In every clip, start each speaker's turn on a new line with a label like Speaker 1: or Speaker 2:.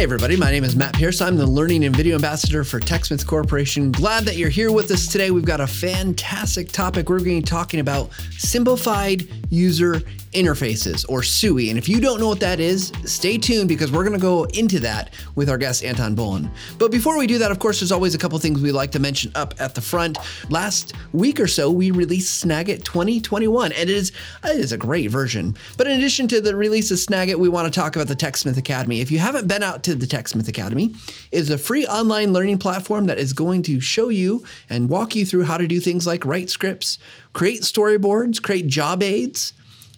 Speaker 1: Hey, everybody, my name is Matt Pierce. I'm the Learning and Video Ambassador for TechSmith Corporation. Glad that you're here with us today. We've got a fantastic topic. We're going to be talking about simplified user interfaces or SUI. And if you don't know what that is, stay tuned because we're going to go into that with our guest Anton Bollen. But before we do that, of course, there's always a couple things we like to mention up at the front. Last week or so, we released Snagit 2021, and it is it is a great version. But in addition to the release of Snagit, we want to talk about the TechSmith Academy. If you haven't been out to the TechSmith Academy, is a free online learning platform that is going to show you and walk you through how to do things like write scripts, create storyboards, create job aids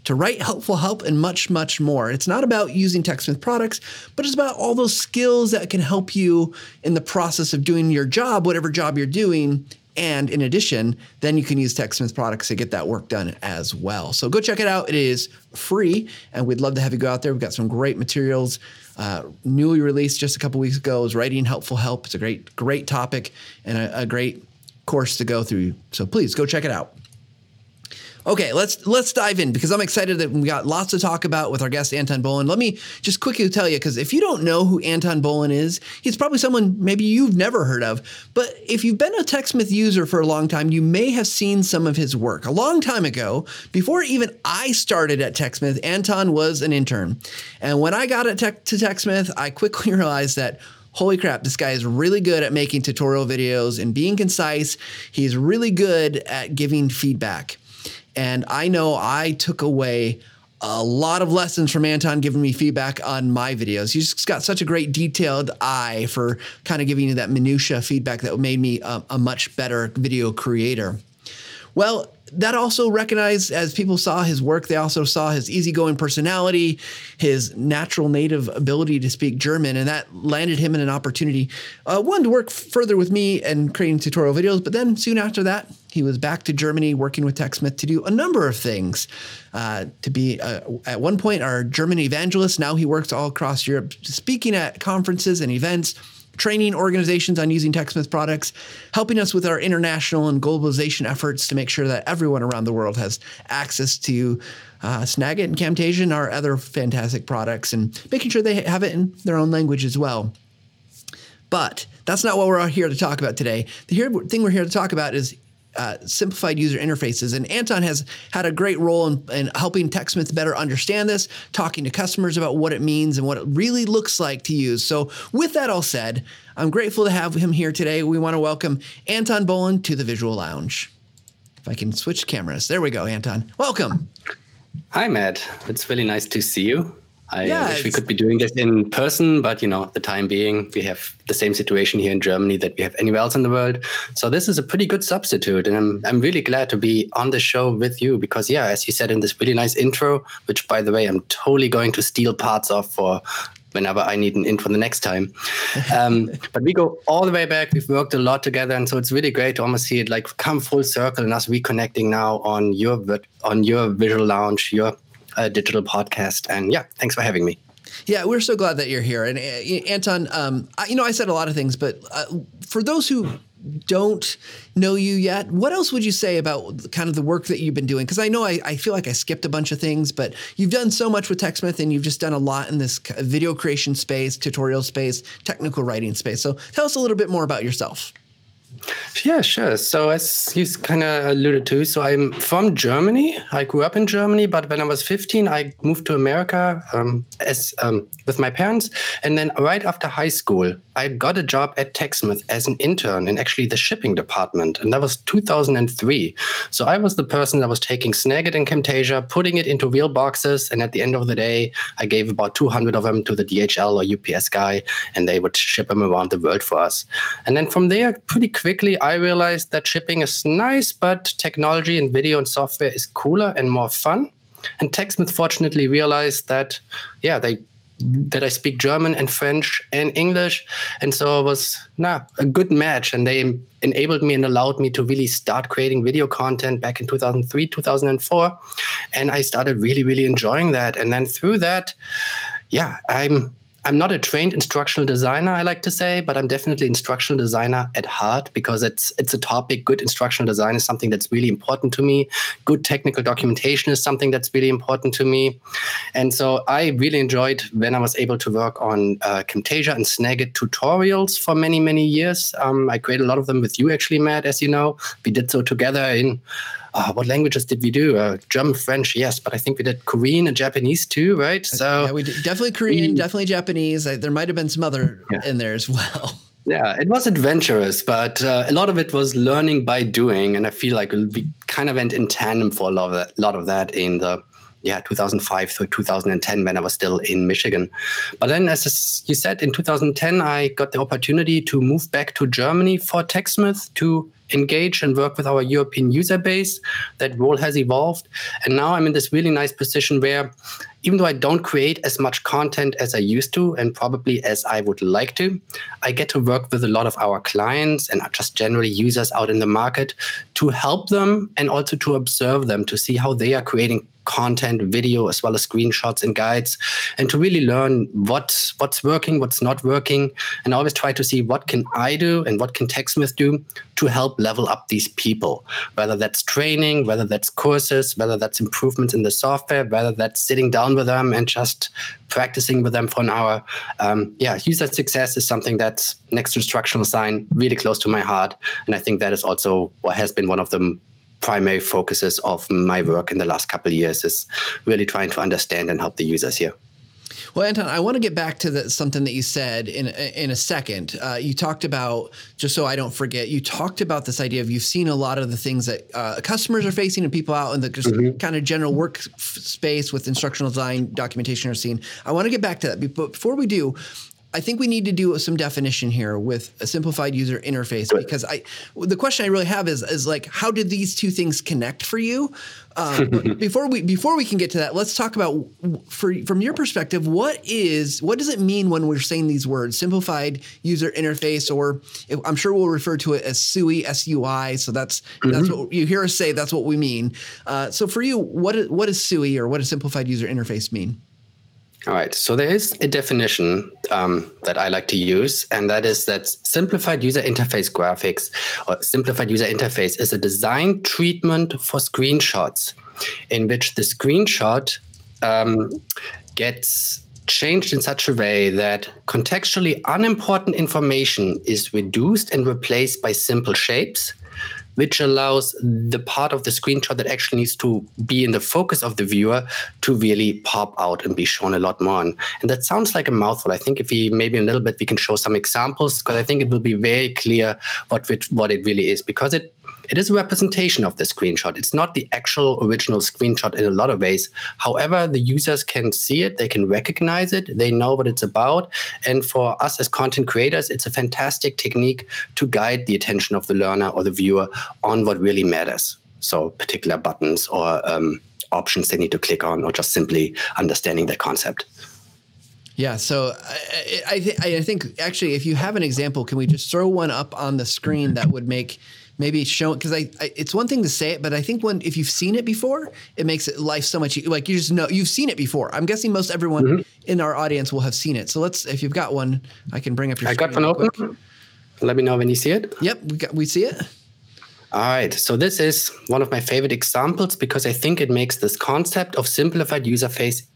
Speaker 1: to write helpful help and much, much more. It's not about using TechSmith products, but it's about all those skills that can help you in the process of doing your job, whatever job you're doing. And in addition, then you can use TechSmith products to get that work done as well. So go check it out. It is free, and we'd love to have you go out there. We've got some great materials. Uh, newly released just a couple weeks ago is writing helpful help. It's a great, great topic and a, a great course to go through. So please go check it out. Okay, let's let's dive in because I'm excited that we got lots to talk about with our guest Anton Bollen. Let me just quickly tell you because if you don't know who Anton Bollen is, he's probably someone maybe you've never heard of. But if you've been a TechSmith user for a long time, you may have seen some of his work. A long time ago, before even I started at TechSmith, Anton was an intern, and when I got tech, to TechSmith, I quickly realized that holy crap, this guy is really good at making tutorial videos and being concise. He's really good at giving feedback. And I know I took away a lot of lessons from Anton giving me feedback on my videos. He's got such a great detailed eye for kind of giving you that minutia feedback that made me a, a much better video creator. Well, that also recognized as people saw his work, they also saw his easygoing personality, his natural native ability to speak German, and that landed him in an opportunity. Uh, one to work further with me and creating tutorial videos, but then soon after that, he was back to Germany working with TechSmith to do a number of things. Uh, to be uh, at one point our German evangelist, now he works all across Europe, speaking at conferences and events training organizations on using TechSmith products, helping us with our international and globalization efforts to make sure that everyone around the world has access to uh, Snagit and Camtasia and our other fantastic products, and making sure they have it in their own language as well. But that's not what we're here to talk about today. The thing we're here to talk about is uh, simplified user interfaces. And Anton has had a great role in, in, helping TechSmith better understand this, talking to customers about what it means and what it really looks like to use. So, with that all said, I'm grateful to have him here today. We want to welcome Anton Bollen to the Visual Lounge. If I can switch cameras. There we go, Anton. Welcome.
Speaker 2: Hi, Matt. It's really nice to see you. I yeah, wish we could be doing this in person, but you know, the time being, we have the same situation here in Germany that we have anywhere else in the world. So this is a pretty good substitute, and I'm I'm really glad to be on the show with you because yeah, as you said in this really nice intro, which by the way I'm totally going to steal parts of for whenever I need an intro the next time. Um, but we go all the way back. We've worked a lot together, and so it's really great to almost see it like come full circle and us reconnecting now on your on your visual lounge, your a digital podcast. And yeah, thanks for having me.
Speaker 1: Yeah, we're so glad that you're here. And uh, Anton, um, I, you know, I said a lot of things, but uh, for those who don't know you yet, what else would you say about kind of the work that you've been doing? Because I know I, I, feel like I skipped a bunch of things, but you've done so much with TechSmith and you've just done a lot in this video creation space, tutorial space, technical writing space. So tell us a little bit more about yourself.
Speaker 2: Yeah, sure. So as you kind of alluded to, so I'm from Germany. I grew up in Germany, but when I was 15, I moved to America um, as um, with my parents, and then right after high school, I got a job at TechSmith as an intern in actually the shipping department, and that was 2003. So I was the person that was taking Snagit and Camtasia, putting it into real boxes, and at the end of the day, I gave about 200 of them to the DHL or UPS guy, and they would ship them around the world for us. And then from there, pretty quickly, I realized that shipping is nice, but technology and video and software is cooler and more fun. And TechSmith fortunately realized that, yeah, they that I speak German and French and English. And so it was nah, a good match. And they enabled me and allowed me to really start creating video content back in 2003, 2004. And I started really, really enjoying that. And then through that, yeah, I'm I'm not a trained instructional designer, I like to say, but I'm definitely instructional designer at heart because it's it's a topic. Good instructional design is something that's really important to me. Good technical documentation is something that's really important to me. And so I really enjoyed when I was able to work on uh, Camtasia and Snagit tutorials for many, many years. Um, I created a lot of them with you, actually, Matt, as you know. We did so together in uh, what languages did we do? Uh, German, French, yes, but I think we did Korean and Japanese too, right?
Speaker 1: So yeah, we did definitely Korean, definitely Japanese. There might have been some other yeah. in there as well.
Speaker 2: Yeah, it was adventurous, but uh, a lot of it was learning by doing, and I feel like we kind of went in tandem for a lot of that, lot of that in the yeah 2005 through 2010 when I was still in Michigan. But then, as you said, in 2010 I got the opportunity to move back to Germany for TechSmith to engage and work with our European user base. That role has evolved. And now I'm in this really nice position where, even though I don't create as much content as I used to, and probably as I would like to, I get to work with a lot of our clients and just generally users out in the market to help them and also to observe them to see how they are creating content, video, as well as screenshots and guides, and to really learn what's what's working, what's not working, and always try to see what can I do and what can TechSmith do to help level up these people, whether that's training, whether that's courses, whether that's improvements in the software, whether that's sitting down with them and just practicing with them for an hour. Um, yeah, user success is something that's next to instructional design really close to my heart, and I think that is also what has been one of the primary focuses of my work in the last couple of years is really trying to understand and help the users here.
Speaker 1: Well, Anton, I want to get back to the, something that you said in in a second. Uh, you talked about just so I don't forget. You talked about this idea of you've seen a lot of the things that uh, customers are facing and people out in the just mm-hmm. kind of general work space with instructional design documentation are seeing. I want to get back to that, but before we do, I think we need to do some definition here with a simplified user interface because I the question I really have is is like how did these two things connect for you? Um, before we before we can get to that, let's talk about for from your perspective what is what does it mean when we're saying these words simplified user interface or I'm sure we'll refer to it as SUI S U I. So that's mm-hmm. that's what you hear us say. That's what we mean. Uh, so for you, what what does SUI or what does simplified user interface mean?
Speaker 2: All right. So there is a definition um, that I like to use, and that is that simplified user interface graphics or simplified user interface is a design treatment for screenshots in which the screenshot um, gets changed in such a way that contextually unimportant information is reduced and replaced by simple shapes which allows the part of the screenshot that actually needs to be in the focus of the viewer to really pop out and be shown a lot more. And, that sounds like a mouthful. I think if we maybe a little bit we can show some examples because I think it will be very clear what what it really is because it it is a representation of the screenshot. It's not the actual original screenshot in a lot of ways. However, the users can see it, they can recognize it, they know what it's about. And for us as content creators, it's a fantastic technique to guide the attention of the learner or the viewer on what really matters. So, particular buttons or um, options they need to click on, or just simply understanding the concept.
Speaker 1: Yeah, so I, I, th- I think actually, if you have an example, can we just throw one up on the screen that would make maybe show because I, I, it's one thing to say it, but I think when if you've seen it before, it makes it life so much like you just know you've seen it before. I'm guessing most everyone mm-hmm. in our audience will have seen it. So let's if you've got one, I can bring up your.
Speaker 2: I got one open. Quick. Let me know when you see it.
Speaker 1: Yep, we got we see it.
Speaker 2: All right, so this is one of my favorite examples because I think it makes this concept of simplified user face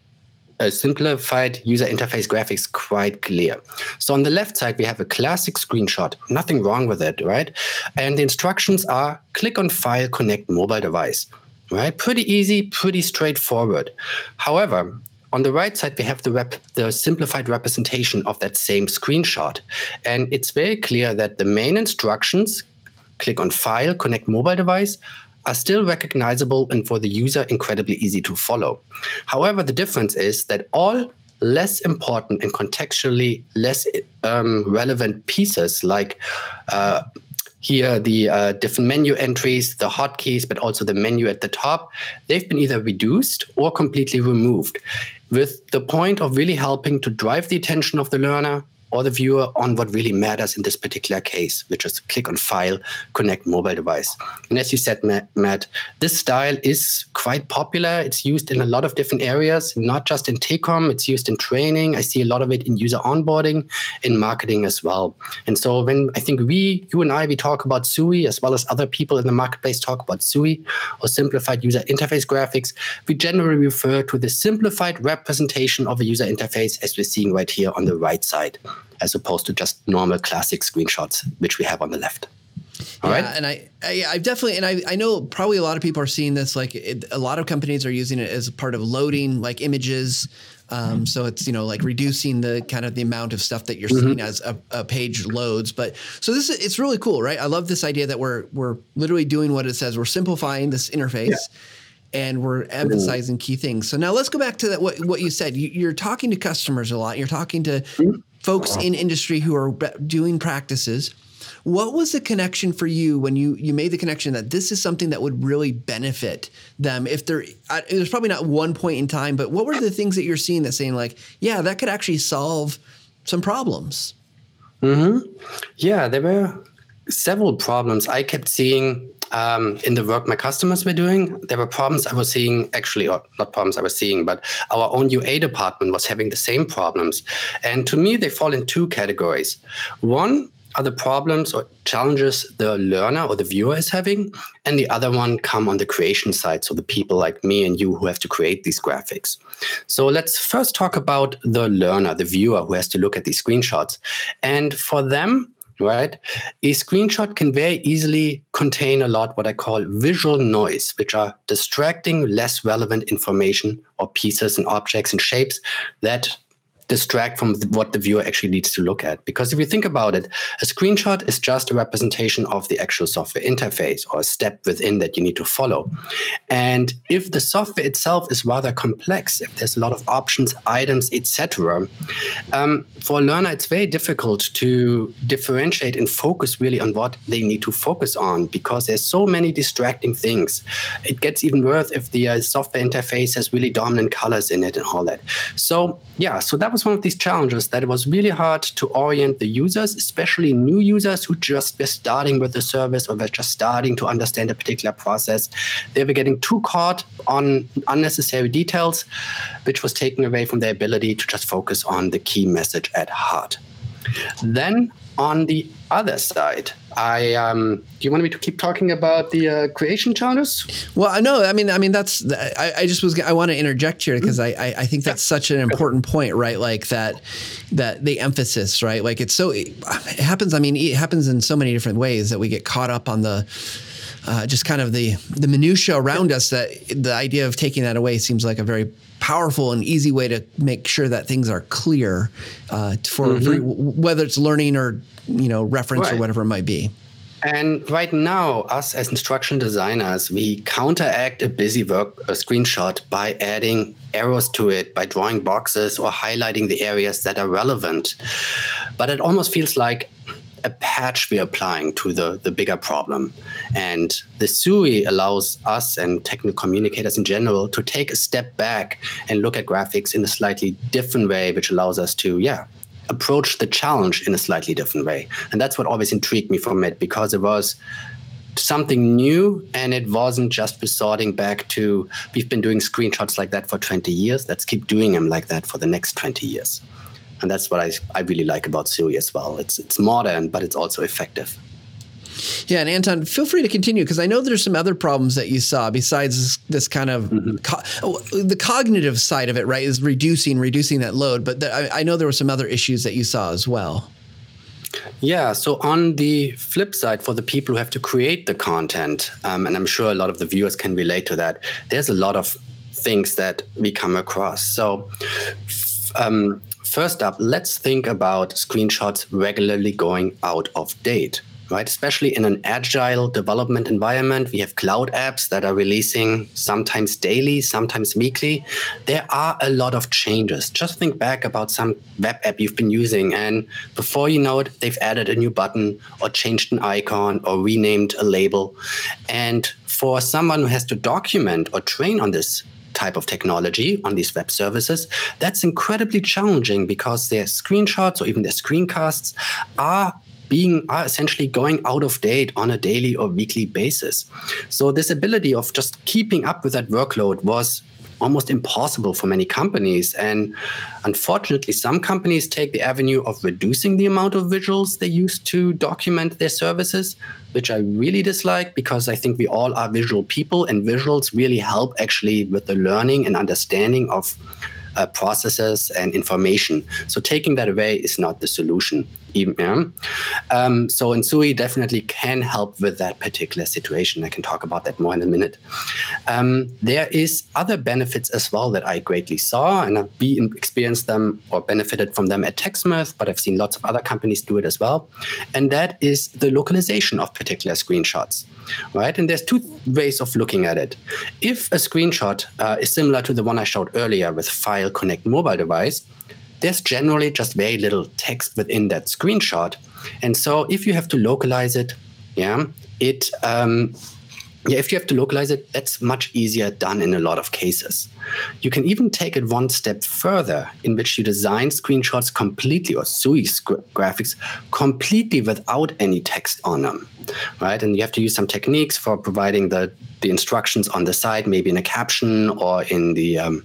Speaker 2: a simplified user interface graphics quite clear. So on the left side, we have a classic screenshot, nothing wrong with it, right? And the instructions are click on file, connect mobile device, right? Pretty easy, pretty straightforward. However, on the right side, we have the, rep- the simplified representation of that same screenshot. And it's very clear that the main instructions, click on file, connect mobile device, are still recognizable and for the user incredibly easy to follow. However, the difference is that all less important and contextually less um, relevant pieces like uh, here the uh, different menu entries, the hotkeys, but also the menu at the top, they've been either reduced or completely removed with the point of really helping to drive the attention of the learner or the viewer on what really matters in this particular case, which is click on file, connect mobile device. And as you said, Matt, this style is quite popular. It's used in a lot of different areas, not just in TechComm, it's used in training. I see a lot of it in user onboarding, in marketing as well. And so when I think we, you and I, we talk about SUI as well as other people in the marketplace talk about SUI or simplified user interface graphics, we generally refer to the simplified representation of a user interface as we're seeing right here on the right side as opposed to just normal classic screenshots, which we have on the left.
Speaker 1: All yeah, right. and I, I, I definitely, and I, I know probably a lot of people are seeing this. Like, it, a lot of companies are using it as part of loading, like images. Um, so it's you know like reducing the kind of the amount of stuff that you're mm-hmm. seeing as a, a, page loads. But so this is it's really cool, right? I love this idea that we're we're literally doing what it says. We're simplifying this interface. Yeah and we're emphasizing key things. So now let's go back to that. What what you said. You, are talking to customers a lot. You're talking to mm-hmm. Folks in industry who are doing practices. What was the connection for you when you you made the connection that this is something that would really benefit them? If there, there's probably not one point in time, but what were the things that you're seeing that saying like, yeah, that could actually solve some problems?
Speaker 2: Hmm. Yeah, there were several problems. I kept seeing um, in the work my customers were doing, there were problems I was seeing, actually, or not problems I was seeing, but our own UA department was having the same problems. And to me, they fall in two categories. One are the problems or challenges the learner or the viewer is having, and the other one come on the creation side. So the people like me and you who have to create these graphics. So let's first talk about the learner, the viewer who has to look at these screenshots. And for them, right? A screenshot can very easily contain a lot what I call visual noise, which are distracting, less relevant information or pieces and objects and shapes that distract from what the viewer actually needs to look at. Because if you think about it, a screenshot is just a representation of the actual software interface or a step within that you need to follow. And if the software itself is rather complex, if there's a lot of options, items, etc., um, for a learner, it's very difficult to differentiate and focus really on what they need to focus on because there's so many distracting things. It gets even worse if the uh, software interface has really dominant colors in it and all that. So yeah, so that was one of these challenges that it was really hard to orient the users, especially new users who just were starting with the service or were just starting to understand a particular process. They were getting too caught on unnecessary details, which was taking away from their ability to just focus on the key message at heart. Then on the other side, I um, do you want me to keep talking about the uh, creation challenges?
Speaker 1: Well, I know. I mean, I mean that's. I, I just was. I want to interject here because I, I, I think that's such an important point, right? Like that, that the emphasis, right? Like it's so. It happens. I mean, it happens in so many different ways that we get caught up on the. Uh, just kind of the the minutia around us that the idea of taking that away seems like a very powerful and easy way to make sure that things are clear uh, for, mm-hmm. for, whether it's learning or you know reference right. or whatever it might be.
Speaker 2: And right now, us as instruction designers, we counteract a busy work a screenshot by adding arrows to it, by drawing boxes or highlighting the areas that are relevant. But it almost feels like a patch we're applying to the, the bigger problem. And the SUI allows us and technical communicators in general to take a step back and look at graphics in a slightly different way, which allows us to, yeah, approach the challenge in a slightly different way. And that's what always intrigued me from it because it was something new and it wasn't just resorting back to we've been doing screenshots like that for 20 years let's keep doing them like that for the next 20 years and that's what I, I really like about Sui as well. It's it's modern, but it's also effective.
Speaker 1: Yeah, and Anton, feel free to continue because I know there's some other problems that you saw besides this, this kind of mm-hmm. co- oh, the cognitive side of it, right? Is reducing reducing that load, but the, I, I know there were some other issues that you saw as well.
Speaker 2: Yeah, so on the flip side, for the people who have to create the content, um, and I'm sure a lot of the viewers can relate to that, there's a lot of things that we come across. So, um, First up, let's think about screenshots regularly going out of date, right? Especially in an agile development environment, we have cloud apps that are releasing sometimes daily, sometimes weekly. There are a lot of changes. Just think back about some web app you've been using, and before you know it, they've added a new button or changed an icon or renamed a label. And for someone who has to document or train on this type of technology on these web services, that's incredibly challenging because their screenshots or even their screencasts are being are essentially going out of date on a daily or weekly basis. So this ability of just keeping up with that workload was almost impossible for many companies. And unfortunately, some companies take the avenue of reducing the amount of visuals they use to document their services, which I really dislike because I think we all are visual people, and visuals really help actually with the learning and understanding of uh, processes and information. So taking that away is not the solution. Even, yeah? Um, so Nsui definitely can help with that particular situation. I can talk about that more in a minute. Um, there is other benefits as well that I greatly saw, and I've experienced them or benefited from them at TechSmith, but I've seen lots of other companies do it as well. And that is the localization of particular screenshots right? And there's two ways of looking at it. If a screenshot uh, is similar to the one I showed earlier with File Connect mobile device, there's generally just very little text within that screenshot. And so if you have to localize it, yeah, it um, yeah, if you have to localize it, that's much easier done in a lot of cases. You can even take it one step further, in which you design screenshots completely or SUI graphics completely without any text on them, right? And you have to use some techniques for providing the the instructions on the side, maybe in a caption or in the um,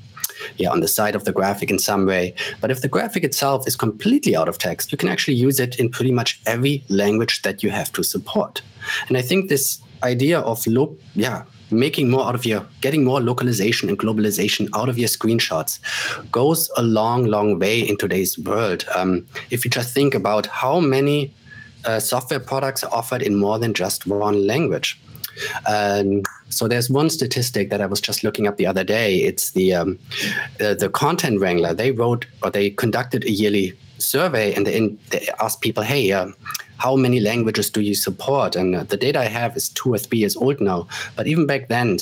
Speaker 2: yeah, on the side of the graphic in some way. But if the graphic itself is completely out of text, you can actually use it in pretty much every language that you have to support. And I think this idea of lo- yeah making more out of your getting more localization and globalization out of your screenshots goes a long long way in today's world um, if you just think about how many uh, software products are offered in more than just one language um, so there's one statistic that I was just looking up the other day. It's the um, uh, the Content Wrangler. They wrote or they conducted a yearly survey and they, they asked people, "Hey, uh, how many languages do you support? And uh, the data I have is two or three years old now. But even back then,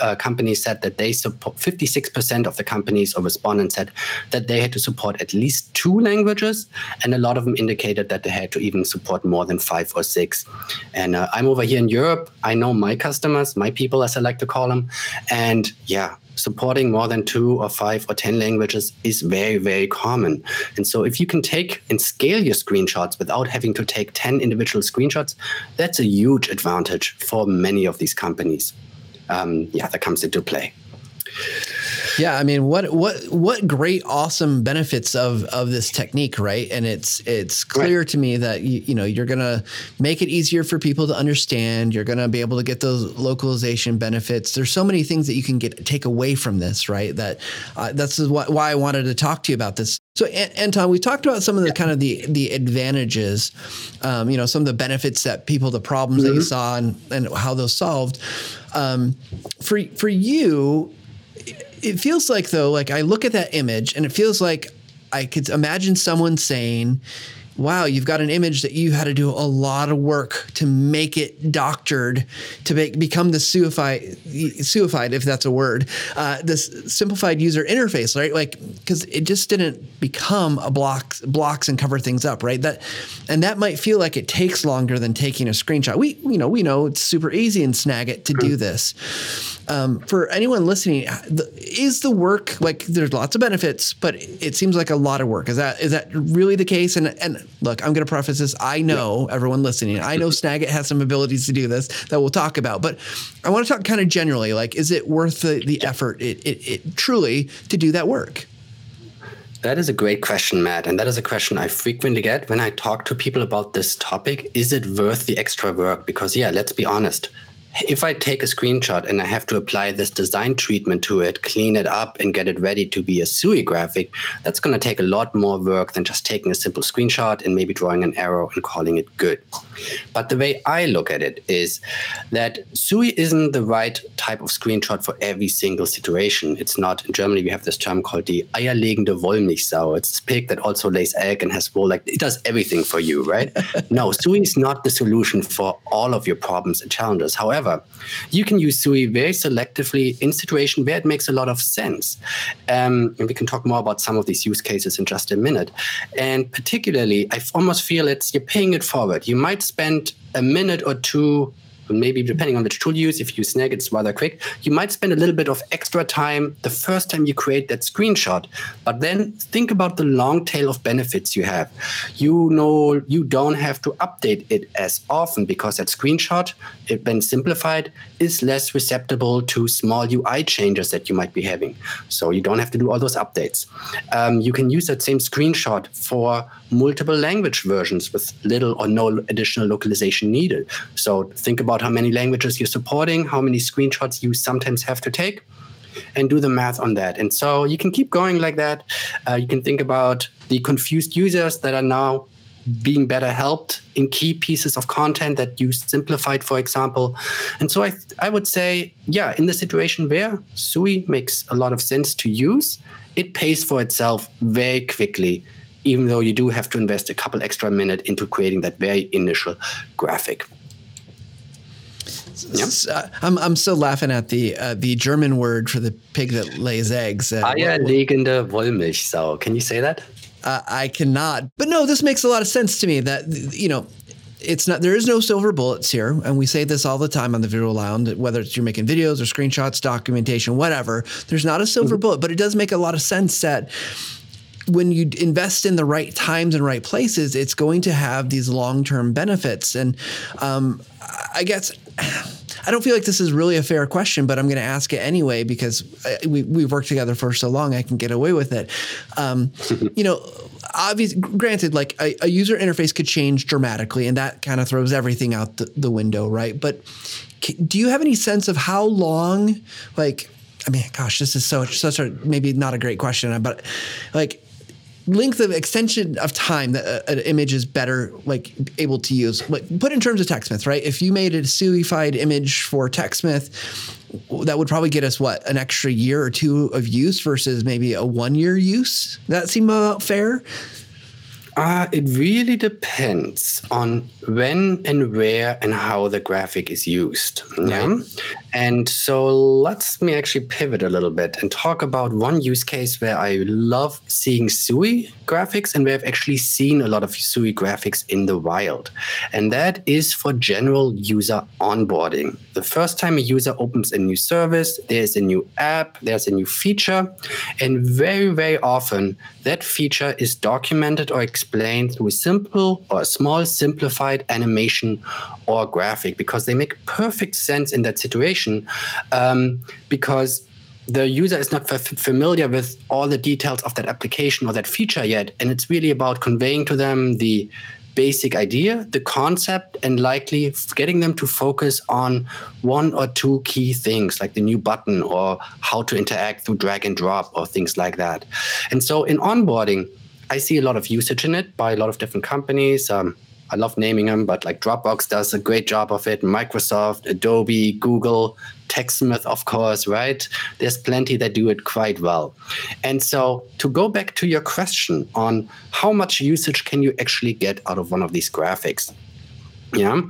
Speaker 2: uh, companies said that they support 56% of the companies or respondents said that they had to support at least two languages and a lot of them indicated that they had to even support more than five or six and uh, i'm over here in europe i know my customers my people as i like to call them and yeah supporting more than two or five or 10 languages is very, very common. And so if you can take and scale your screenshots without having to take 10 individual screenshots, that's a huge advantage for many of these companies. Um, yeah, that comes into play.
Speaker 1: Yeah, I mean, what what what great, awesome benefits of of this technique, right? And it's it's clear right. to me that you, you know you're gonna make it easier for people to understand. You're gonna be able to get those localization benefits. There's so many things that you can get take away from this, right? That uh, that's why I wanted to talk to you about this. So, Anton, we talked about some of the yeah. kind of the the advantages, um, you know, some of the benefits that people, the problems mm-hmm. that you mm-hmm. saw, and and how those solved. Um, for for you, it feels like though, like I look at that image and it feels like I could imagine someone saying, wow, you've got an image that you had to do a lot of work to make it doctored to make, become the suified, suified, if that's a word, uh, this simplified user interface, right? Like, because it just didn't become a blocks, blocks and cover things up, right? That, and that might feel like it takes longer than taking a screenshot. We, you know, we know it's super easy in Snagit to do this. Um, for anyone listening, is the work like there's lots of benefits, but it seems like a lot of work. Is that is that really the case? And and look, I'm going to preface this. I know yeah. everyone listening. I know Snagit has some abilities to do this that we'll talk about, but I want to talk kind of generally. Like, is it worth the, the effort? It, it, it truly to do that work?
Speaker 2: That is a great question, Matt. And that is a question I frequently get when I talk to people about this topic. Is it worth the extra work? Because, yeah, let's be honest if I take a screenshot and I have to apply this design treatment to it, clean it up, and get it ready to be a SUI graphic, that's going to take a lot more work than just taking a simple screenshot and maybe drawing an arrow and calling it good. But the way I look at it is that SUI isn't the right type of screenshot for every single situation. It's not, in Germany, we have this term called the eierlegende Wollmilchsau. It's a pig that also lays egg and has wool. Like it does everything for you, right? no, SUI is not the solution for all of your problems and challenges. However, You can use SUI very selectively in situations where it makes a lot of sense. Um, and we can talk more about some of these use cases in just a minute. And particularly, I almost feel it's you're paying it forward. You might spend a minute or two maybe depending on which tool you use, if you Snag, it's rather quick. You might spend a little bit of extra time the first time you create that screenshot, but then think about the long tail of benefits you have. You know, you don't have to update it as often because that screenshot, it, when simplified, is less susceptible to small UI changes that you might be having. So you don't have to do all those updates. Um, you can use that same screenshot for multiple language versions with little or no additional localization needed. So think about how many languages you're supporting, how many screenshots you sometimes have to take, and do the math on that. And so you can keep going like that. Uh, you can think about the confused users that are now being better helped in key pieces of content that you simplified, for example. And so I, I would say, yeah, in the situation where Sui makes a lot of sense to use, it pays for itself very quickly even though you do have to invest a couple extra minutes into creating that very initial graphic.
Speaker 1: Yeah. Uh, I'm I'm still laughing at the uh, the German word for the pig that lays eggs.
Speaker 2: Uh, Eierlegende Wollmilchsau. Can you say that?
Speaker 1: Uh, I cannot. But no, this makes a lot of sense to me. That you know, it's not there is no silver bullets here and we say this all the time on the video lounge whether it's you're making videos or screenshots documentation whatever there's not a silver mm-hmm. bullet but it does make a lot of sense that when you invest in the right times and right places, it's going to have these long term benefits. And um, I guess. I don't feel like this is really a fair question, but I'm going to ask it anyway because I, we, we've worked together for so long, I can get away with it. Um, you know, obviously, granted, like a, a, user interface could change dramatically, and that kind of throws everything out the, the window, right? But do you have any sense of how long, like, I mean, gosh, this is so such a maybe not a great question, but like length of extension of time that an image is better like able to use like put in terms of TechSmith, right? If you made a suified image for TechSmith, that would probably get us what an extra year or two of use versus maybe a one year use. That seem about fair?
Speaker 2: Uh, it really depends on when and where and how the graphic is used. Yeah. And so let's me actually pivot a little bit and talk about one use case where I love seeing SUI graphics and where I've actually seen a lot of SUI graphics in the wild. And that is for general user onboarding. The first time a user opens a new service, there's a new app, there's a new feature. And very, very often that feature is documented or explained through a simple or a small simplified animation or graphic because they make perfect sense in that situation um, because the user is not familiar with all the details of that application or that feature yet and it's really about conveying to them the basic idea the concept and likely getting them to focus on one or two key things like the new button or how to interact through drag and drop or things like that. And so in onboarding i see a lot of usage in it by a lot of different companies um, I love naming them, but like Dropbox does a great job of it. Microsoft, Adobe, Google, TechSmith, of course, right? There's plenty that do it quite well. And so to go back to your question on how much usage can you actually get out of one of these graphics? Yeah,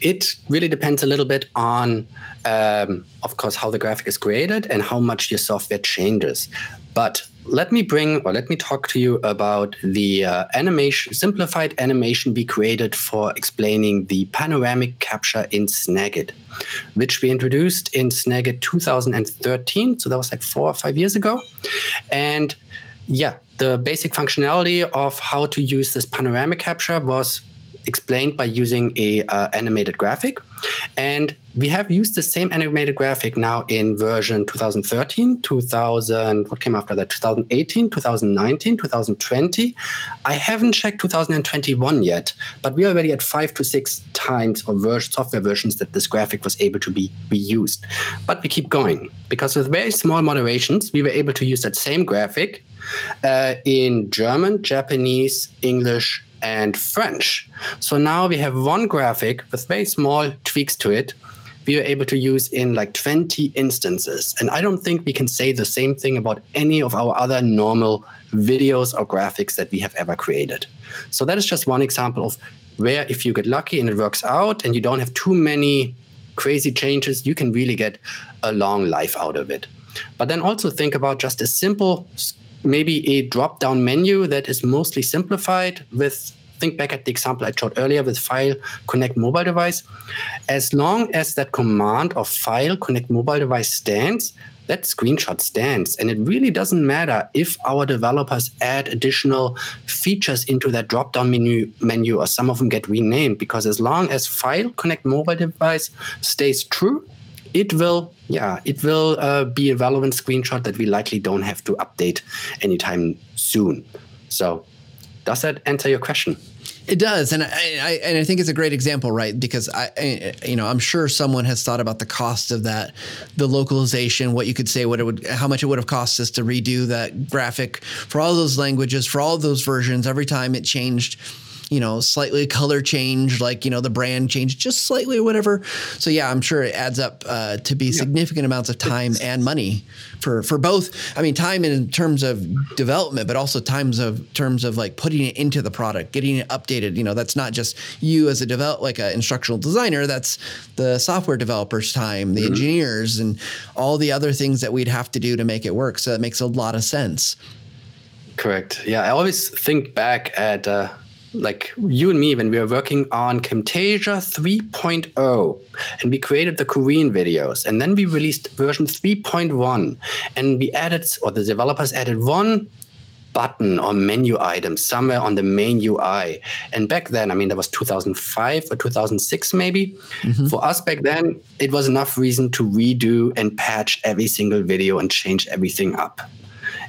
Speaker 2: it really depends a little bit on, um, of course, how the graphic is created and how much your software changes. But let me bring or let me talk to you about the uh, animation simplified animation we created for explaining the panoramic capture in Snagit, which we introduced in Snagit 2013. So that was like four or five years ago. And yeah, the basic functionality of how to use this panoramic capture was explained by using a uh, animated graphic. And we have used the same animated graphic now in version 2013 2000 what came after that? 2018 2019 2020 i haven't checked 2021 yet but we're already at five to six times of version, software versions that this graphic was able to be reused. But we keep going because with very small moderations we were able to use that same graphic uh, in german japanese english and French. So now we have one graphic with very small tweaks to it. We are able to use in like 20 instances. And I don't think we can say the same thing about any of our other normal videos or graphics that we have ever created. So that is just one example of where if you get lucky and it works out and you don't have too many crazy changes, you can really get a long life out of it. But then also think about just a simple maybe a drop down menu that is mostly simplified with think back at the example I showed earlier with file connect mobile device. As long as that command of file connect mobile device stands, that screenshot stands. And it really doesn't matter if our developers add additional features into that drop down menu, menu or some of them get renamed, because as long as file connect mobile device stays true, it will yeah it will uh, be a relevant screenshot that we likely don't have to update anytime soon so does that answer your question
Speaker 1: it does, and I, I, and I think it's a great example, right? Because I, I, you know, I'm sure someone has thought about the cost of that, the localization, what you could say, what it would, how much it would have cost us to redo that graphic for all those languages, for all those versions. Every time it changed, you know, slightly color change, like, you know, the brand change just slightly or whatever. So yeah, I'm sure it adds up uh, to be yeah. significant amounts of time and money for, for both. I mean, time in terms of development, but also times of terms of like putting it into the product, getting it updated. You know, that's not just you as a develop, like an instructional designer, that's the software developers time, the mm-hmm. engineers and all the other things that we'd have to do to make it work. So that makes a lot of sense.
Speaker 2: Correct. Yeah. I always think back at, uh, like you and me when we were working on Camtasia 3.0 and we created the Korean videos and then we released version 3.1 and we added or the developers added one button or menu item somewhere on the main UI. And back then, I mean, that was 2005 or 2006, maybe. Mm-hmm. For us back then, it was enough reason to redo and patch every single video and change everything up.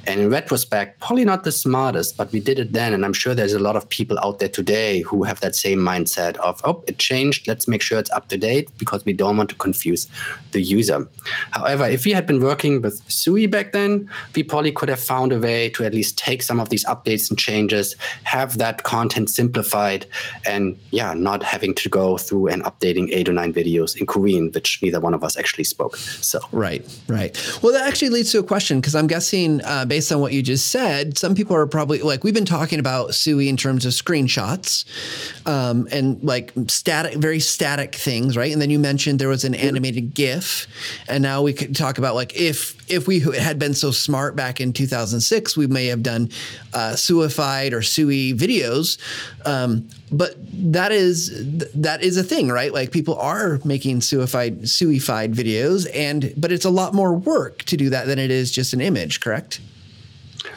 Speaker 2: And in retrospect, probably not the smartest, but we did it then. And I'm sure there's a lot of people out there today who have that same mindset of, oh, it changed. Let's make sure it's up to date because we don't want to confuse the user. However, if we had been working with SUI back then, we probably could have found a way to at least take some of these updates and changes, have that content simplified, and yeah, not having to go through and updating eight or nine videos in Korean, which neither one of us actually spoke. So
Speaker 1: right, right. Well, that actually leads to a question because I'm guessing. Uh, based on what you just said, some people are probably like we've been talking about Sui in terms of screenshots um, and like static, very static things, right? And then you mentioned there was an animated GIF, and now we could talk about like if if we had been so smart back in 2006, we may have done uh, suified or sui videos. Um, but that is that is a thing, right? Like people are making suified suified videos, and but it's a lot more work to do that than it is just an image, correct?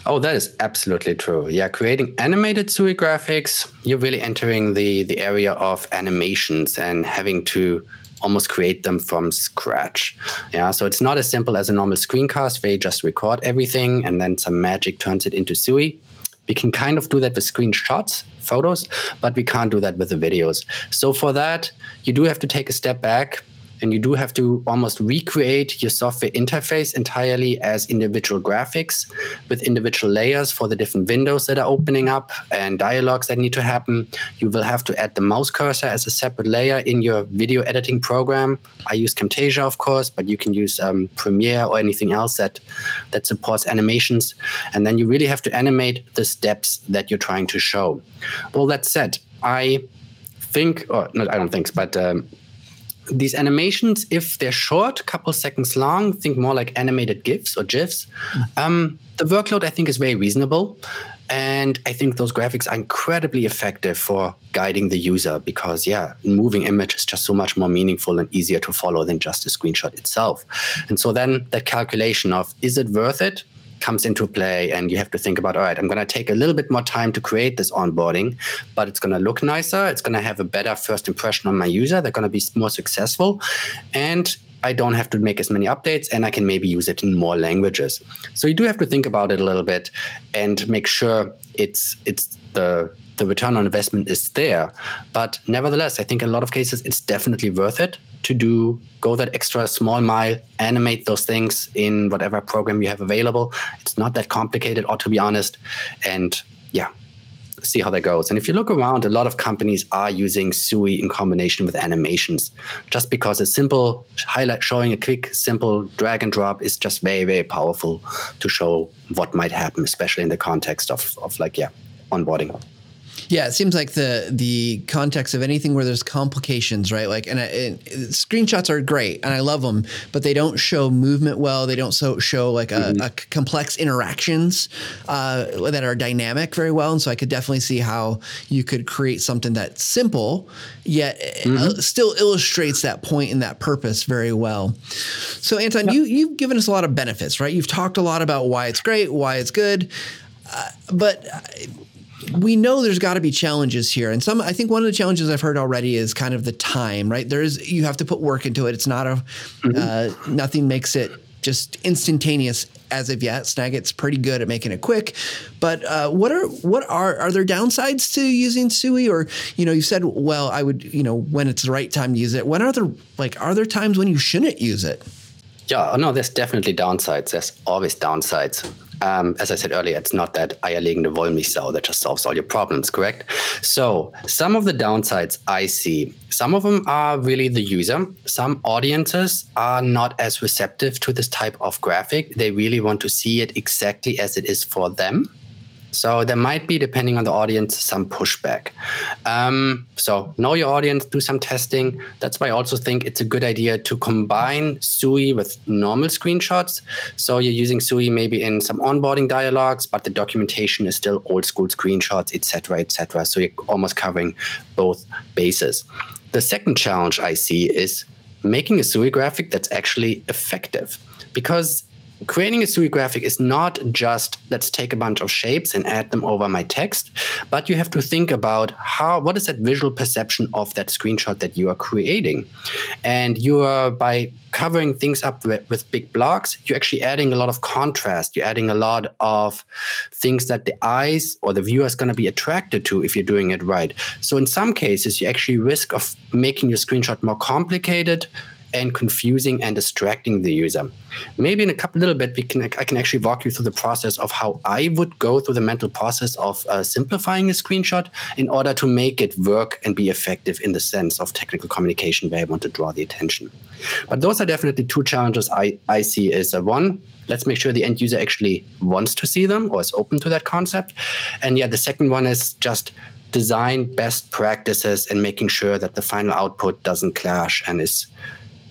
Speaker 2: Oh, that is absolutely true. Yeah, creating animated SUI graphics, you're really entering the the area of animations and having to almost create them from scratch. Yeah, so it's not as simple as a normal screencast where you just record everything and then some magic turns it into SUI. We can kind of do that with screenshots, photos, but we can't do that with the videos. So for that, you do have to take a step back and you do have to almost recreate your software interface entirely as individual graphics with individual layers for the different windows that are opening up and dialogues that need to happen. You will have to add the mouse cursor as a separate layer in your video editing program. I use Camtasia, of course, but you can use um, Premiere or anything else that that supports animations. And then you really have to animate the steps that you're trying to show. Well, that said, I think, or not, I don't think, but um, these animations, if they're short, couple seconds long, think more like animated GIFs or GIFs. Um, the workload, I think, is very reasonable. And I think those graphics are incredibly effective for guiding the user because, yeah, moving image is just so much more meaningful and easier to follow than just a screenshot itself. And so then that calculation of is it worth it? Comes into play and you have to think about all right i'm going to take a little bit more time to create this onboarding but it's going to look nicer it's going to have a better first impression on my user they're going to be more successful and I don't have to make as many updates and I can maybe use it in more languages. So you do have to think about it a little bit and make sure it's it's the the return on investment is there. But nevertheless, I think in a lot of cases it's definitely worth it to do go that extra small mile, animate those things in whatever program you have available. It's not that complicated, or to be honest. And yeah, see how that goes. And if you look around, a lot of companies are using SUI in combination with animations, just because a simple highlight showing a quick, simple drag and drop is just very, very powerful to show what might happen, especially in the context of, of like, yeah, onboarding.
Speaker 1: Yeah, it seems like the the context of anything where there's complications, right? Like, and, and, screenshots are great, and I love them, but they don't show movement well. They don't so, show like a, mm-hmm. a complex interactions uh, that are dynamic very well. And so I could definitely see how you could create something that's simple yet uh, mm-hmm. still illustrates that point and that purpose very well. So, Anton, yep. you you've given us a lot of benefits, right? You've talked a lot about why it's great, why it's good, uh, but uh, we know there's got to be challenges here and some i think one of the challenges i've heard already is kind of the time right? There's you have to put work into it. It's not a mm-hmm. uh, nothing makes it just instantaneous as of yet. Snagit's pretty good at making it quick but uh, what are what are are there downsides to using sui? Or you know you said well i would you know when it's the right time to use it when are there like are there times when you shouldn't use it?
Speaker 2: Yeah no there's definitely downsides. There's always downsides um, as I said earlier, it's not that eierlegende Wollmilchsau that just solves all your problems, correct? So some of the downsides I see, some of them are really the user. Some audiences are not as receptive to this type of graphic. They really want to see it exactly as it is for them. So there might be, depending on the audience, some pushback. Um, so know your audience, do some testing. That's why I also think it's a good idea to combine SUI with normal screenshots. So you're using SUI maybe in some onboarding dialogues, but the documentation is still old school screenshots, etc., etc. So you're almost covering both bases. The second challenge I see is making a SUI graphic that's actually effective because creating a SUI graphic is not just let's take a bunch of shapes and add them over my text, but you have to think about how what is that visual perception of that screenshot that you are creating, and you are by covering things up with, with big blocks, you're actually adding a lot of contrast. You're adding a lot of things that the eyes or the viewer is going to be attracted to if you're doing it right. So in some cases, you actually risk of making your screenshot more complicated and confusing and distracting the user. Maybe in a couple little bit, we can I can actually walk you through the process of how I would go through the mental process of uh, simplifying a screenshot in order to make it work and be effective in the sense of technical communication where I want to draw the attention. But those are definitely two challenges I, I see is uh, one, let's make sure the end user actually wants to see them or is open to that concept. And yeah, the second one is just design best practices and making sure that the final output doesn't clash and is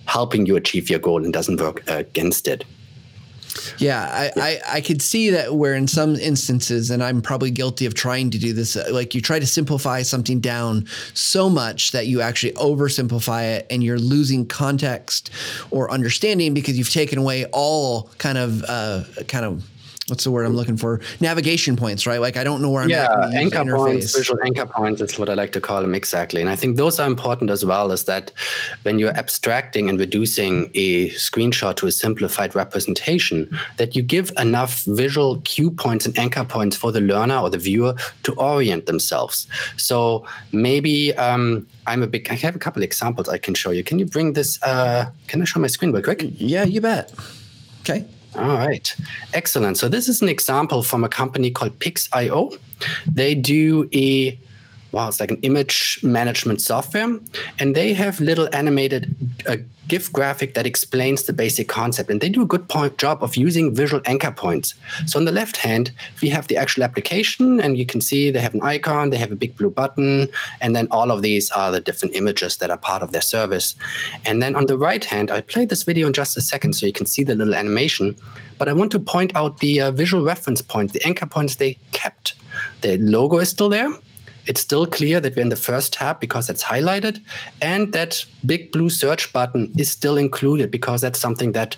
Speaker 2: helping you achieve your goal and doesn't work against it.
Speaker 1: Yeah, I, yeah. I, I, could see that where in some instances, and I'm probably guilty of trying to do this, uh, like you try to simplify something down so much that you actually oversimplify it and you're losing context or understanding because you've taken away all kind of uh, kind of what's the word I'm looking for? Navigation points, right? Like I don't know where I'm
Speaker 2: yeah, at. Yeah, anchor points, visual anchor points is what I like to call them exactly. And I think those are important as well. Is that when you're abstracting and reducing a screenshot to a simplified representation, that you give enough visual cue points and anchor points for the learner or the viewer to orient themselves. So maybe um, I'm a big. I have a couple examples I can show you. Can you bring this? Uh, can I show my screen real quick?
Speaker 1: Yeah, you bet. Okay.
Speaker 2: All right. Excellent. So this is an example from a company called Pics.io. They do a wow, it's like an image management software, and they have little animated uh, GIF graphic that explains the basic concept, and they do a good point, job of using visual anchor points. So on the left hand, we have the actual application, and you can see they have an icon, they have a big blue button, and then all of these are the different images that are part of their service. And then on the right hand, I'll play this video in just a second so you can see the little animation. But I want to point out the uh, visual reference point, the anchor points they kept. The logo is still there, it's still clear that we're in the first tab because it's highlighted, and that big blue search button is still included because that's something that